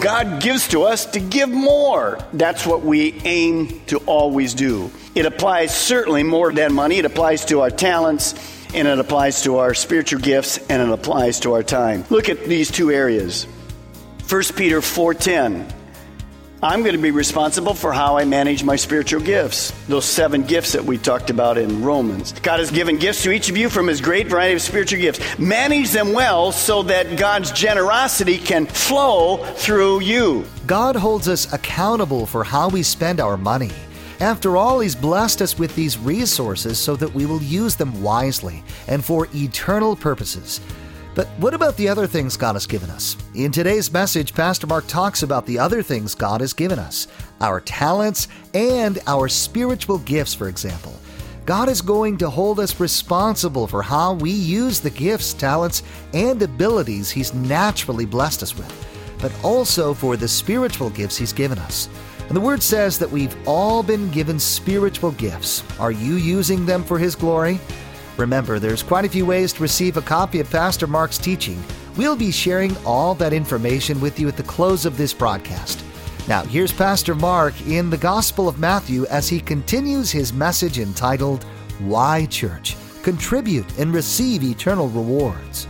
God gives to us to give more. That's what we aim to always do. It applies certainly more than money. It applies to our talents and it applies to our spiritual gifts and it applies to our time. Look at these two areas. 1 Peter 4:10. I'm going to be responsible for how I manage my spiritual gifts. Those seven gifts that we talked about in Romans. God has given gifts to each of you from his great variety of spiritual gifts. Manage them well so that God's generosity can flow through you. God holds us accountable for how we spend our money. After all, He's blessed us with these resources so that we will use them wisely and for eternal purposes. But what about the other things God has given us? In today's message, Pastor Mark talks about the other things God has given us our talents and our spiritual gifts, for example. God is going to hold us responsible for how we use the gifts, talents, and abilities He's naturally blessed us with, but also for the spiritual gifts He's given us. And the Word says that we've all been given spiritual gifts. Are you using them for His glory? Remember, there's quite a few ways to receive a copy of Pastor Mark's teaching. We'll be sharing all that information with you at the close of this broadcast. Now, here's Pastor Mark in the Gospel of Matthew as he continues his message entitled, Why Church? Contribute and receive eternal rewards.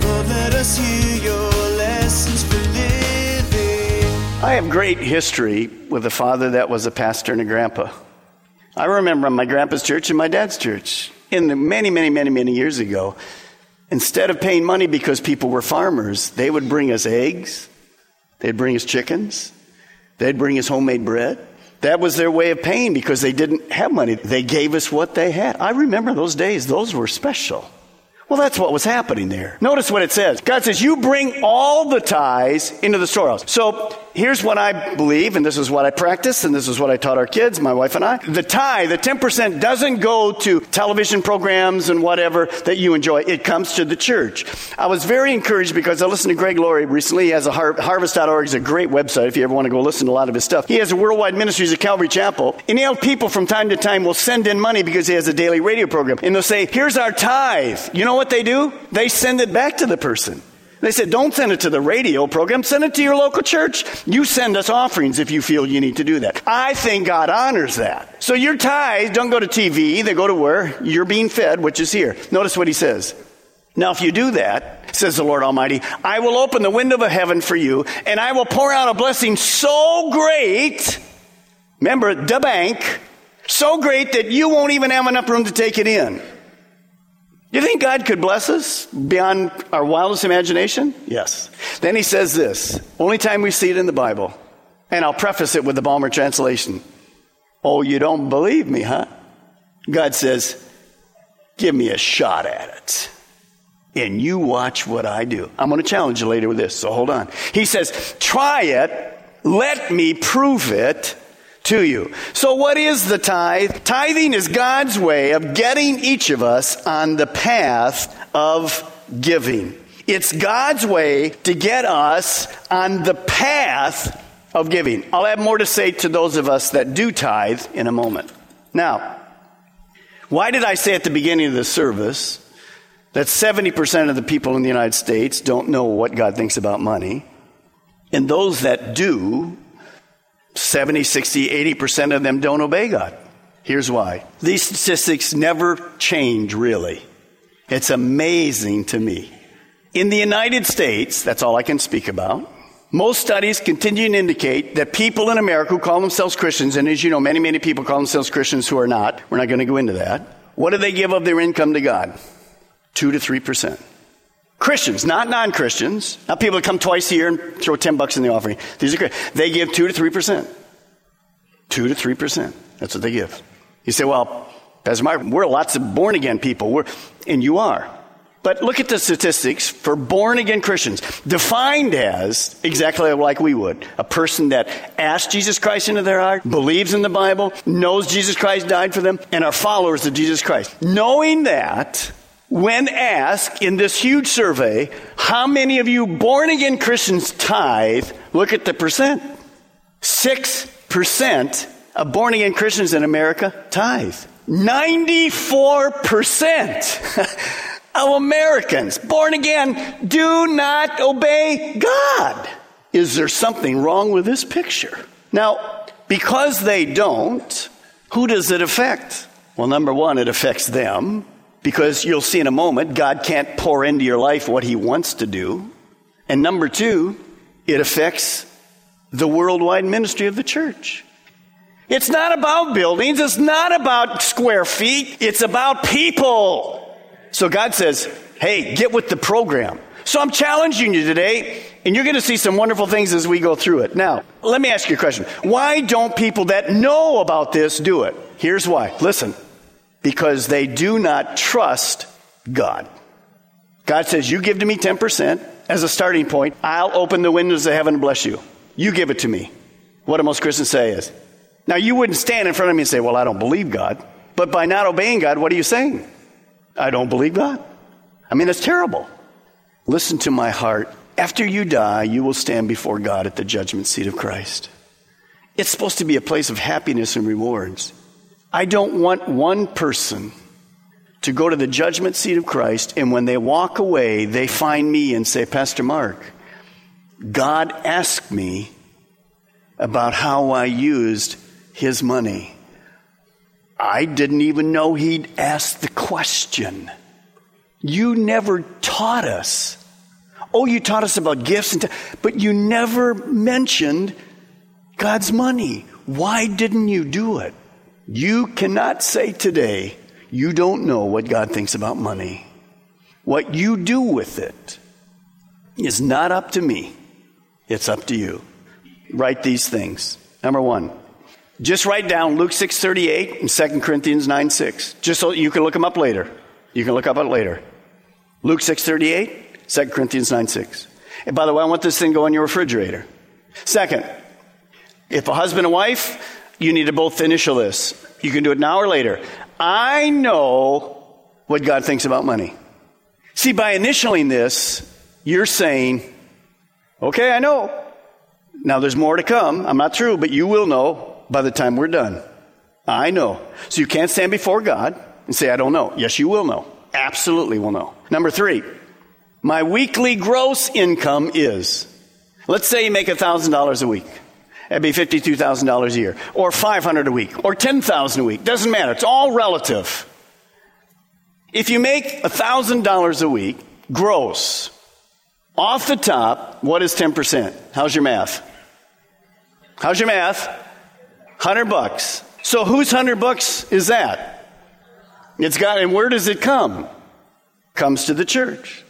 Lord, let us hear your lessons for living. I have great history with a father that was a pastor and a grandpa. I remember my grandpa's church and my dad's church. In the many, many, many, many years ago, instead of paying money because people were farmers, they would bring us eggs, they'd bring us chickens, they'd bring us homemade bread. That was their way of paying because they didn't have money. They gave us what they had. I remember those days, those were special. Well, that's what was happening there. Notice what it says. God says, You bring all the tithes into the storehouse. So here's what I believe, and this is what I practice, and this is what I taught our kids, my wife and I. The tithe, the 10%, doesn't go to television programs and whatever that you enjoy. It comes to the church. I was very encouraged because I listened to Greg Laurie recently. He has a har- harvest.org is a great website if you ever want to go listen to a lot of his stuff. He has a worldwide ministries at Calvary Chapel, and he people from time to time will send in money because he has a daily radio program, and they'll say, Here's our tithe. You know what they do? They send it back to the person. They said, don't send it to the radio program, send it to your local church. You send us offerings if you feel you need to do that. I think God honors that. So your tithes don't go to TV, they go to where you're being fed, which is here. Notice what he says. Now, if you do that, says the Lord Almighty, I will open the window of heaven for you, and I will pour out a blessing so great, remember, the bank, so great that you won't even have enough room to take it in. You think God could bless us beyond our wildest imagination? Yes. Then he says this, only time we see it in the Bible. And I'll preface it with the Balmer translation. Oh, you don't believe me, huh? God says, give me a shot at it. And you watch what I do. I'm going to challenge you later with this, so hold on. He says, try it. Let me prove it to you. So what is the tithe? Tithing is God's way of getting each of us on the path of giving. It's God's way to get us on the path of giving. I'll have more to say to those of us that do tithe in a moment. Now, why did I say at the beginning of the service that 70% of the people in the United States don't know what God thinks about money? And those that do 70, 60, 80% of them don't obey God. Here's why. These statistics never change, really. It's amazing to me. In the United States, that's all I can speak about, most studies continue to indicate that people in America who call themselves Christians, and as you know, many, many people call themselves Christians who are not, we're not going to go into that. What do they give of their income to God? Two to three percent. Christians, not non Christians, not people that come twice a year and throw 10 bucks in the offering. These are Christians. They give 2 to 3%. 2 to 3%. That's what they give. You say, well, Pastor Mark, we're lots of born again people. We're, and you are. But look at the statistics for born again Christians, defined as exactly like we would a person that asked Jesus Christ into their heart, believes in the Bible, knows Jesus Christ died for them, and are followers of Jesus Christ. Knowing that, when asked in this huge survey, how many of you born again Christians tithe, look at the percent. 6% of born again Christians in America tithe. 94%. of Americans, born again, do not obey God. Is there something wrong with this picture? Now, because they don't, who does it affect? Well, number one, it affects them because you'll see in a moment, God can't pour into your life what He wants to do. And number two, it affects the worldwide ministry of the church. It's not about buildings, it's not about square feet, it's about people. So God says, hey, get with the program. So I'm challenging you today, and you're going to see some wonderful things as we go through it. Now, let me ask you a question. Why don't people that know about this do it? Here's why. Listen, because they do not trust God. God says, You give to me 10% as a starting point. I'll open the windows of heaven and bless you. You give it to me. What do most Christians say is, Now, you wouldn't stand in front of me and say, Well, I don't believe God. But by not obeying God, what are you saying? I don't believe God. I mean, that's terrible. Listen to my heart. After you die, you will stand before God at the judgment seat of Christ. It's supposed to be a place of happiness and rewards. I don't want one person to go to the judgment seat of Christ and when they walk away, they find me and say, Pastor Mark, God asked me about how I used his money. I didn't even know he'd asked the question. You never taught us. Oh, you taught us about gifts, and t- but you never mentioned God's money. Why didn't you do it? You cannot say today you don't know what God thinks about money. What you do with it is not up to me, it's up to you. Write these things. Number one, just write down Luke 6.38 and 2 Corinthians 9.6. Just so you can look them up later. You can look up it later. Luke 6.38, 2 Corinthians 9.6. And by the way, I want this thing to go in your refrigerator. Second, if a husband and wife, you need to both initial this. You can do it now or later. I know what God thinks about money. See, by initialing this, you're saying, okay, I know. Now there's more to come. I'm not true, but you will know by the time we're done. I know. So you can't stand before God and say, I don't know. Yes, you will know. Absolutely will know. Number three, my weekly gross income is, let's say you make $1,000 a week. That'd be $52,000 a year. Or 500 a week. Or 10,000 a week. Doesn't matter. It's all relative. If you make $1,000 a week, gross, off the top, what is 10%? How's your math? How's your math? Hundred bucks. So whose hundred bucks is that? It's got, and where does it come? Comes to the church.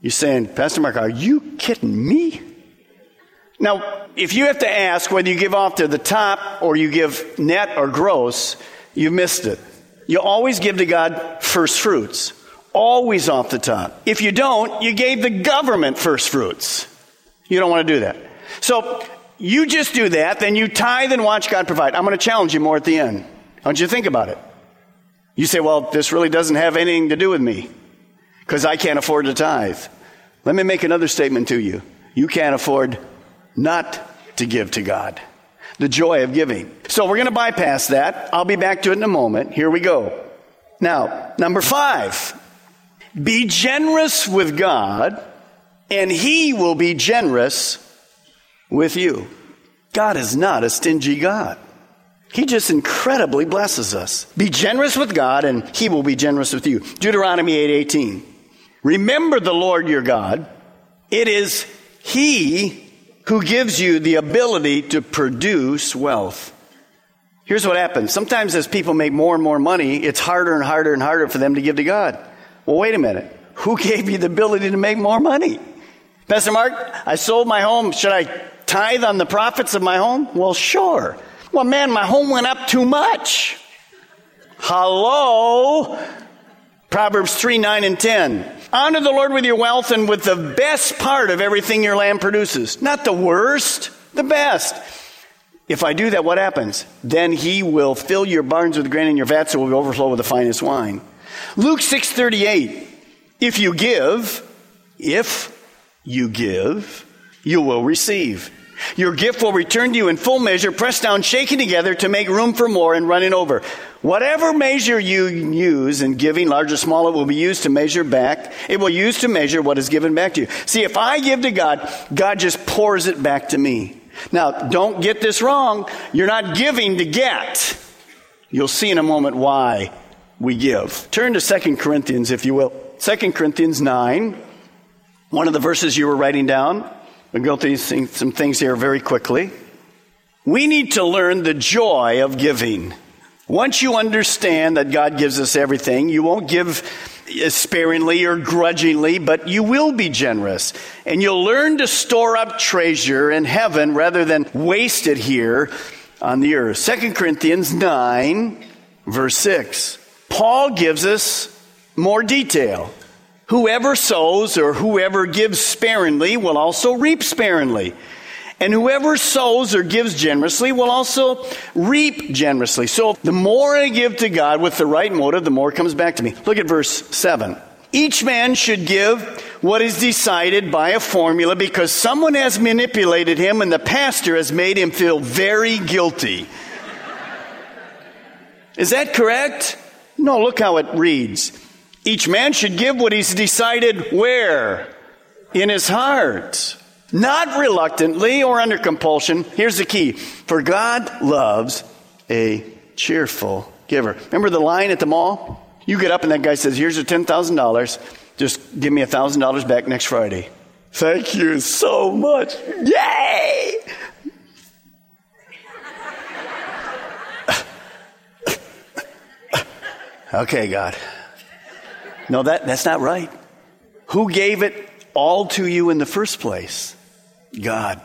You're saying, Pastor Mark, are you kidding me? Now, if you have to ask whether you give off to the top or you give net or gross, you missed it. You always give to God first fruits. Always off the top. If you don't, you gave the government first fruits. You don't want to do that. So you just do that, then you tithe and watch God provide. I'm going to challenge you more at the end. I want you to think about it. You say, well, this really doesn't have anything to do with me because I can't afford to tithe. Let me make another statement to you. You can't afford not to give to God. The joy of giving. So we're going to bypass that. I'll be back to it in a moment. Here we go. Now, number five, be generous with God and He will be generous with you. God is not a stingy God. He just incredibly blesses us. Be generous with God and he will be generous with you. Deuteronomy 8:18. Remember the Lord your God. It is he who gives you the ability to produce wealth. Here's what happens. Sometimes as people make more and more money, it's harder and harder and harder for them to give to God. Well, wait a minute. Who gave you the ability to make more money? Pastor Mark, I sold my home. Should I tithe on the profits of my home? Well, sure. Well, man, my home went up too much. Hello? Proverbs 3, 9, and 10. Honor the Lord with your wealth and with the best part of everything your land produces. Not the worst, the best. If I do that, what happens? Then he will fill your barns with grain and your vats will overflow with the finest wine. Luke 6:38. If you give, if you give, you will receive. Your gift will return to you in full measure, pressed down, shaken together to make room for more and running over. Whatever measure you use in giving, large or small, it will be used to measure back. It will use to measure what is given back to you. See, if I give to God, God just pours it back to me. Now, don't get this wrong. You're not giving to get. You'll see in a moment why we give. Turn to 2 Corinthians, if you will. 2 Corinthians 9, one of the verses you were writing down. We'll go through some things here very quickly. We need to learn the joy of giving. Once you understand that God gives us everything, you won't give sparingly or grudgingly, but you will be generous. And you'll learn to store up treasure in heaven rather than waste it here on the earth. 2 Corinthians 9, verse 6. Paul gives us more detail. Whoever sows or whoever gives sparingly will also reap sparingly. And whoever sows or gives generously will also reap generously. So the more I give to God with the right motive, the more comes back to me. Look at verse 7. Each man should give what is decided by a formula because someone has manipulated him and the pastor has made him feel very guilty. Is that correct? No, look how it reads. Each man should give what he's decided where? In his heart. Not reluctantly or under compulsion. Here's the key. For God loves a cheerful giver. Remember the line at the mall? You get up and that guy says, Here's your $10,000. Just give me $1,000 back next Friday. Thank you so much. Yay! okay, God. No, that, that's not right. Who gave it all to you in the first place? God.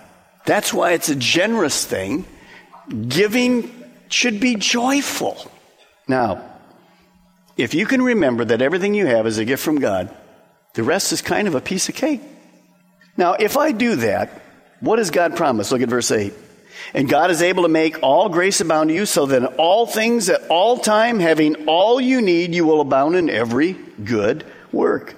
That's why it's a generous thing. Giving should be joyful. Now, if you can remember that everything you have is a gift from God, the rest is kind of a piece of cake. Now, if I do that, what does God promise? Look at verse 8. And God is able to make all grace abound to you, so that in all things at all time, having all you need, you will abound in every good work.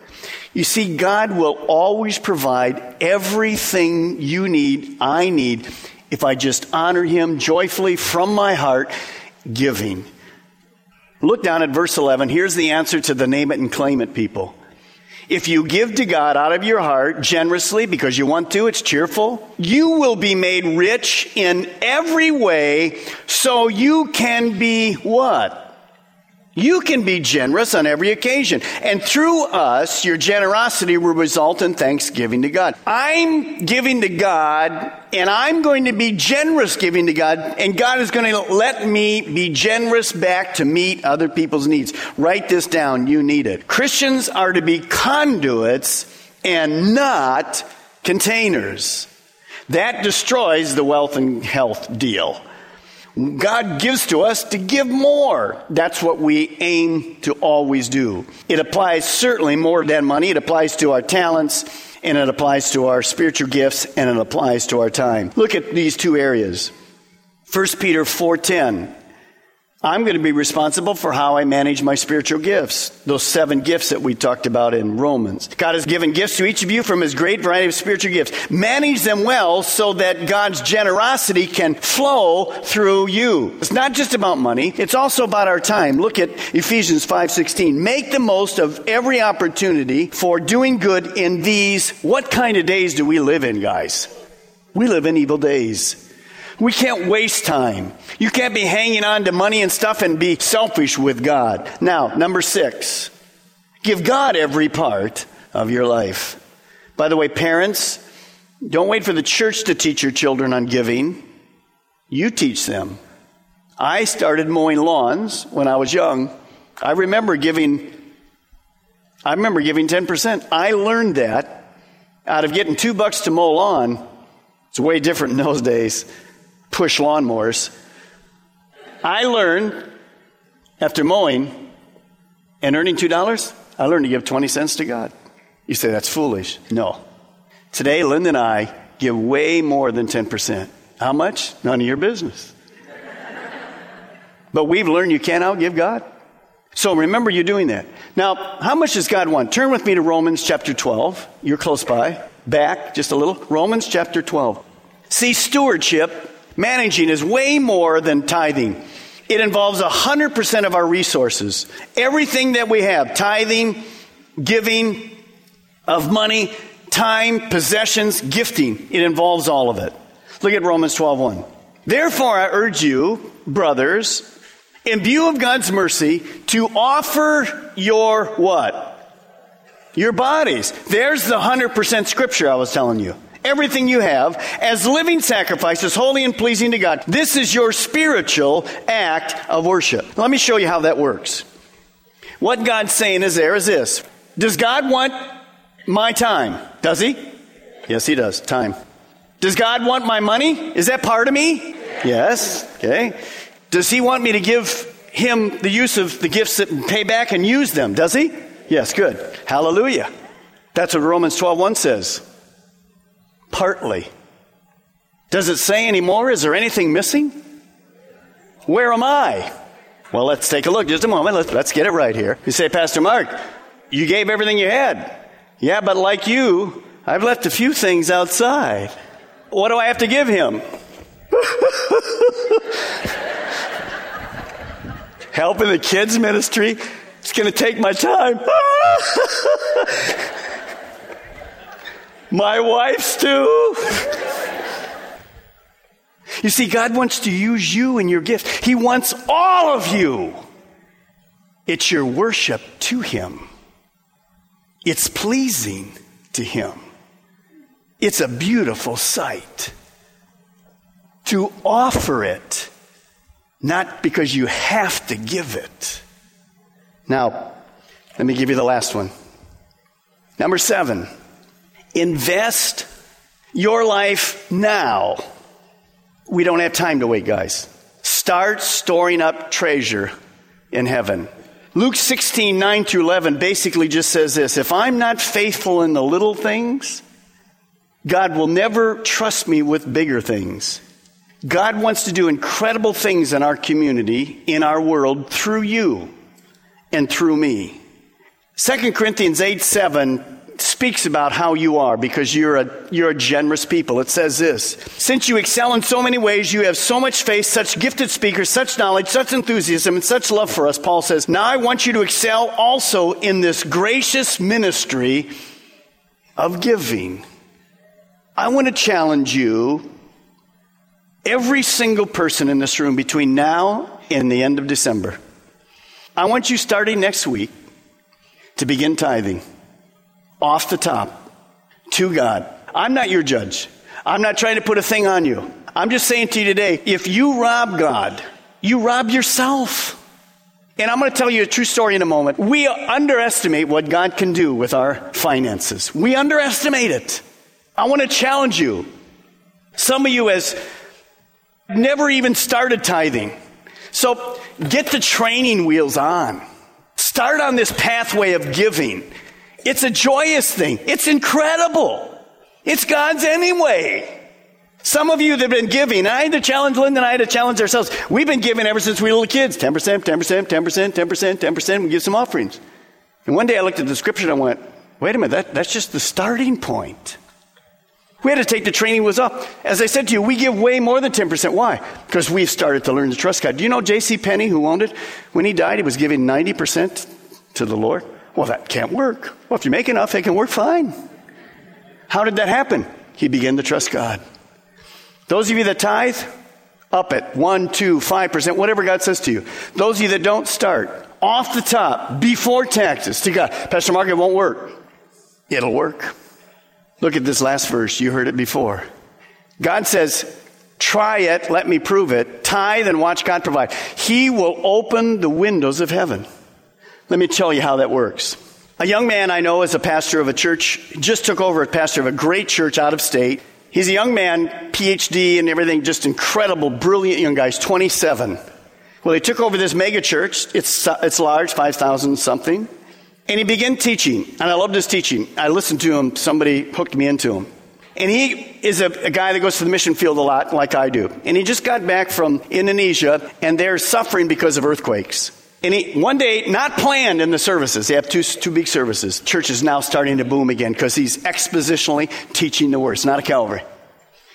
You see, God will always provide everything you need, I need, if I just honor Him joyfully from my heart, giving. Look down at verse 11. Here's the answer to the name it and claim it people. If you give to God out of your heart generously because you want to, it's cheerful, you will be made rich in every way so you can be what? You can be generous on every occasion. And through us, your generosity will result in thanksgiving to God. I'm giving to God and I'm going to be generous giving to God and God is going to let me be generous back to meet other people's needs. Write this down. You need it. Christians are to be conduits and not containers. That destroys the wealth and health deal. God gives to us to give more. That's what we aim to always do. It applies certainly more than money. It applies to our talents and it applies to our spiritual gifts and it applies to our time. Look at these two areas. 1 Peter 4:10 I'm going to be responsible for how I manage my spiritual gifts. Those seven gifts that we talked about in Romans. God has given gifts to each of you from his great variety of spiritual gifts. Manage them well so that God's generosity can flow through you. It's not just about money. It's also about our time. Look at Ephesians 5:16. Make the most of every opportunity for doing good in these what kind of days do we live in, guys? We live in evil days. We can't waste time. You can't be hanging on to money and stuff and be selfish with God. Now, number six, give God every part of your life. By the way, parents, don't wait for the church to teach your children on giving. You teach them. I started mowing lawns when I was young. I remember giving I remember giving 10%. I learned that out of getting two bucks to mow lawn. It's way different in those days. Push lawnmowers. I learned after mowing and earning $2, I learned to give 20 cents to God. You say that's foolish. No. Today, Linda and I give way more than 10%. How much? None of your business. but we've learned you can't outgive God. So remember you're doing that. Now, how much does God want? Turn with me to Romans chapter 12. You're close by. Back just a little. Romans chapter 12. See, stewardship, managing is way more than tithing. It involves 100% of our resources. Everything that we have, tithing, giving of money, time, possessions, gifting, it involves all of it. Look at Romans 12:1. Therefore I urge you, brothers, in view of God's mercy, to offer your what? Your bodies. There's the 100% scripture I was telling you everything you have as living sacrifices, holy and pleasing to God. This is your spiritual act of worship. Let me show you how that works. What God's saying is there is this. Does God want my time? Does he? Yes, he does. Time. Does God want my money? Is that part of me? Yes. Okay. Does he want me to give him the use of the gifts that pay back and use them? Does he? Yes, good. Hallelujah. That's what Romans 12:1 says. Partly. Does it say anymore? Is there anything missing? Where am I? Well, let's take a look. Just a moment. Let's, let's get it right here. You say, Pastor Mark, you gave everything you had. Yeah, but like you, I've left a few things outside. What do I have to give him? Helping the kids' ministry. It's going to take my time. My wife's too. You see, God wants to use you and your gift. He wants all of you. It's your worship to Him. It's pleasing to Him. It's a beautiful sight. To offer it, not because you have to give it. Now, let me give you the last one. Number seven. Invest your life now. We don't have time to wait, guys. Start storing up treasure in heaven. Luke 16, 9 through 11 basically just says this If I'm not faithful in the little things, God will never trust me with bigger things. God wants to do incredible things in our community, in our world, through you and through me. 2 Corinthians 8, 7 speaks about how you are because you're a, you're a generous people. It says this Since you excel in so many ways, you have so much faith, such gifted speakers, such knowledge, such enthusiasm, and such love for us, Paul says, Now I want you to excel also in this gracious ministry of giving. I want to challenge you, every single person in this room between now and the end of December. I want you starting next week to begin tithing off the top to God. I'm not your judge. I'm not trying to put a thing on you. I'm just saying to you today if you rob God, you rob yourself. And I'm going to tell you a true story in a moment. We underestimate what God can do with our finances. We underestimate it. I want to challenge you. Some of you has never even started tithing. So get the training wheels on. Start on this pathway of giving. It's a joyous thing. It's incredible. It's God's anyway. Some of you that have been giving, I had to challenge Linda and I had to challenge ourselves. We've been giving ever since we were little kids 10%, 10%, 10%, 10%, 10%. We give some offerings. And one day I looked at the scripture and I went, wait a minute, that, that's just the starting point. We had to take the training was up. As I said to you, we give way more than 10%. Why? Because we've started to learn to trust God. Do you know J.C. Penney, who owned it? When he died, he was giving 90% to the Lord. Well, that can't work. Well, if you make enough, it can work fine. How did that happen? He began to trust God. Those of you that tithe, up it. One, two, five percent, whatever God says to you. Those of you that don't start, off the top, before taxes to God. Pastor Mark, it won't work. It'll work. Look at this last verse. You heard it before. God says, try it, let me prove it. Tithe and watch God provide. He will open the windows of heaven. Let me tell you how that works. A young man I know is a pastor of a church, just took over as pastor of a great church out of state. He's a young man, PhD and everything, just incredible, brilliant young guy. He's 27. Well, he took over this mega church. It's, it's large, 5,000 something. And he began teaching. And I loved his teaching. I listened to him. Somebody hooked me into him. And he is a, a, guy that goes to the mission field a lot, like I do. And he just got back from Indonesia, and they're suffering because of earthquakes. And he, one day, not planned in the services, they have two, two big services. Church is now starting to boom again because he's expositionally teaching the word. It's not a Calvary.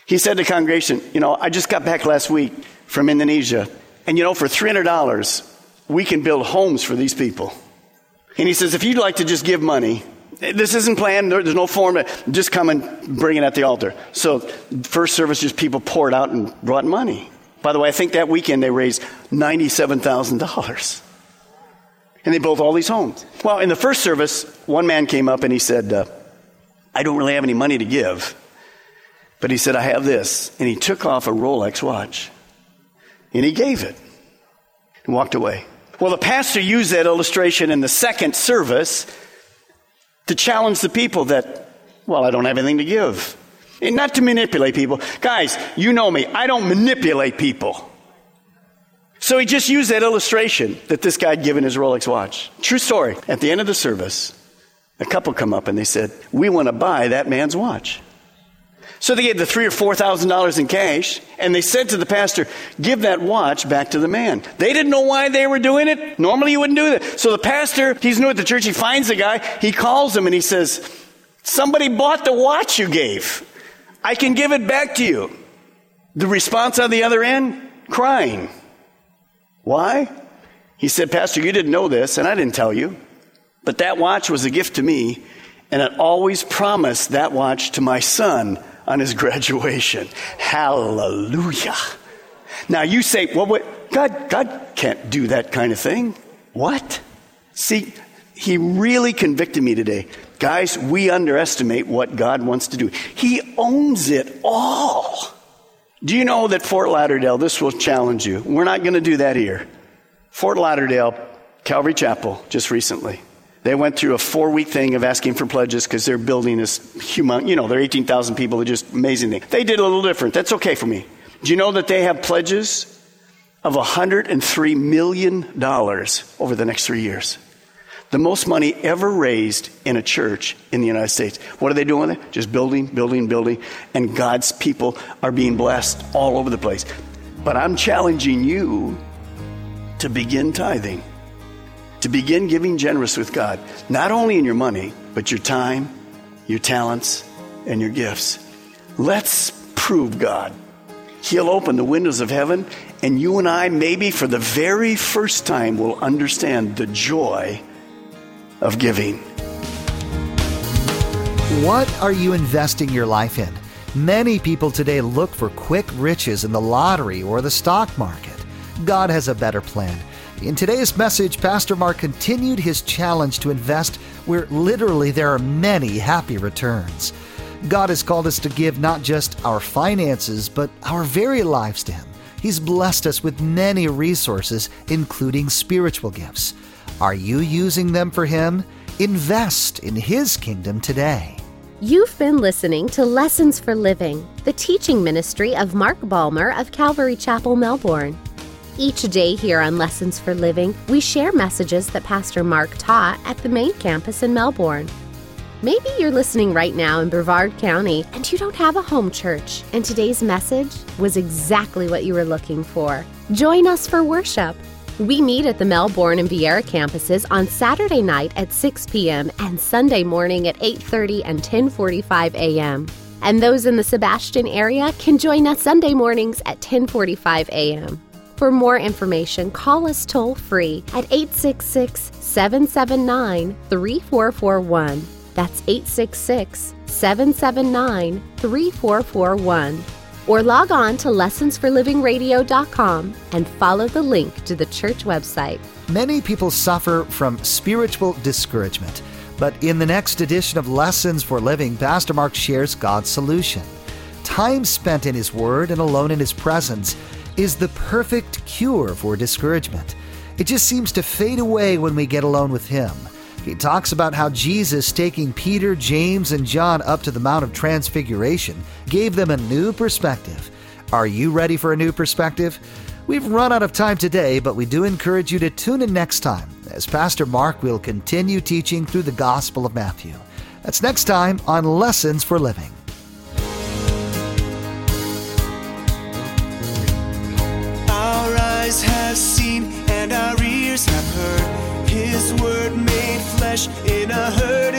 He said to the congregation, You know, I just got back last week from Indonesia, and you know, for $300, we can build homes for these people. And he says, If you'd like to just give money, this isn't planned, there's no form, just come and bring it at the altar. So, first service, just people poured out and brought money. By the way, I think that weekend they raised $97,000. And they built all these homes. Well, in the first service, one man came up and he said, uh, I don't really have any money to give. But he said, I have this. And he took off a Rolex watch. And he gave it and walked away. Well, the pastor used that illustration in the second service to challenge the people that, well, I don't have anything to give. And not to manipulate people. Guys, you know me. I don't manipulate people. So he just used that illustration that this guy had given his Rolex watch. True story. At the end of the service, a couple come up and they said, We want to buy that man's watch. So they gave the three or four thousand dollars in cash, and they said to the pastor, "Give that watch back to the man." They didn't know why they were doing it. Normally, you wouldn't do that. So the pastor, he's new at the church. He finds the guy. He calls him and he says, "Somebody bought the watch you gave. I can give it back to you." The response on the other end, crying. Why? He said, Pastor, you didn't know this, and I didn't tell you, but that watch was a gift to me, and I always promised that watch to my son on his graduation. Hallelujah. Now you say, well, what? God, God can't do that kind of thing. What? See, he really convicted me today. Guys, we underestimate what God wants to do. He owns it all. Do you know that Fort Lauderdale, this will challenge you. We're not going to do that here. Fort Lauderdale, Calvary Chapel, just recently. They went through a four week thing of asking for pledges because their building is human. You know, they're 18,000 people. They're just amazing thing. They did a little different. That's okay for me. Do you know that they have pledges of $103 million over the next three years? The most money ever raised in a church in the United States. What are they doing with it? Just building, building, building, and God's people are being blessed all over the place. But I'm challenging you to begin tithing, to begin giving generous with God, not only in your money, but your time, your talents, and your gifts. Let's prove God. He'll open the windows of heaven, and you and I, maybe for the very first time, will understand the joy of giving. What are you investing your life in? Many people today look for quick riches in the lottery or the stock market. God has a better plan. In today's message, Pastor Mark continued his challenge to invest where literally there are many happy returns. God has called us to give not just our finances, but our very lives to Him. He's blessed us with many resources, including spiritual gifts. Are you using them for Him? Invest in His kingdom today. You've been listening to Lessons for Living, the teaching ministry of Mark Balmer of Calvary Chapel, Melbourne. Each day here on Lessons for Living, we share messages that Pastor Mark taught at the main campus in Melbourne. Maybe you're listening right now in Brevard County and you don't have a home church, and today's message was exactly what you were looking for. Join us for worship. We meet at the Melbourne and Viera campuses on Saturday night at 6 p.m. and Sunday morning at 8:30 and 10:45 a.m. And those in the Sebastian area can join us Sunday mornings at 10:45 a.m. For more information, call us toll free at 866 779 3441. That's 866 779 3441 or log on to lessonsforlivingradio.com and follow the link to the church website. Many people suffer from spiritual discouragement, but in the next edition of Lessons for Living, Pastor Mark shares God's solution. Time spent in His Word and alone in His presence is the perfect cure for discouragement. It just seems to fade away when we get alone with Him. He talks about how Jesus taking Peter, James, and John up to the Mount of Transfiguration gave them a new perspective. Are you ready for a new perspective? We've run out of time today, but we do encourage you to tune in next time as Pastor Mark will continue teaching through the Gospel of Matthew. That's next time on Lessons for Living. Our eyes have seen and our ears have heard His word flesh in a hurting